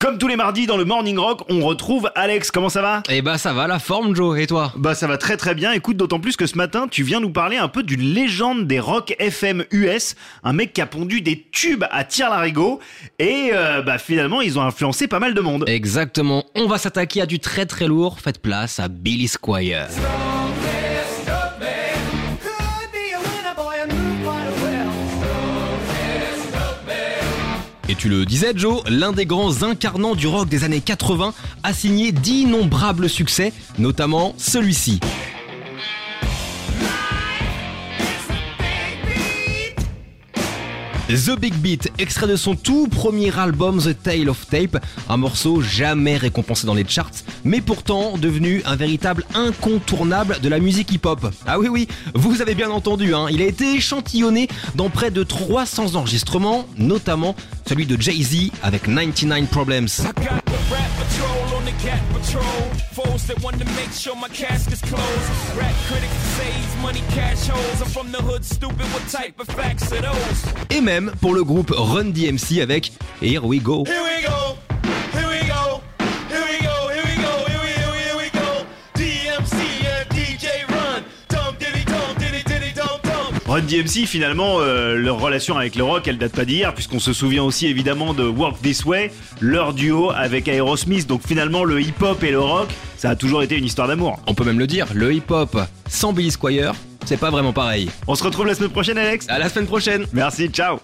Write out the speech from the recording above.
Comme tous les mardis dans le Morning Rock, on retrouve Alex. Comment ça va? Eh bah ça va, la forme Joe, et toi? Bah ça va très très bien. Écoute, d'autant plus que ce matin, tu viens nous parler un peu d'une légende des rock FM US, un mec qui a pondu des tubes à tire-larigot et euh, bah finalement ils ont influencé pas mal de monde. Exactement, on va s'attaquer à du très très lourd, faites place à Billy Squire. Et tu le disais Joe, l'un des grands incarnants du rock des années 80 a signé d'innombrables succès, notamment celui-ci. The Big Beat, extrait de son tout premier album The Tale of Tape, un morceau jamais récompensé dans les charts, mais pourtant devenu un véritable incontournable de la musique hip-hop. Ah oui oui, vous avez bien entendu, hein, il a été échantillonné dans près de 300 enregistrements, notamment celui de Jay-Z avec 99 Problems. Et même pour le groupe Run DMC avec Here We Go. Here we go. Run DMC finalement euh, leur relation avec le rock elle date pas d'hier puisqu'on se souvient aussi évidemment de Work This Way, leur duo avec Aerosmith. Donc finalement le hip-hop et le rock, ça a toujours été une histoire d'amour. On peut même le dire, le hip-hop sans Billy Squire, c'est pas vraiment pareil. On se retrouve la semaine prochaine Alex. À la semaine prochaine Merci, ciao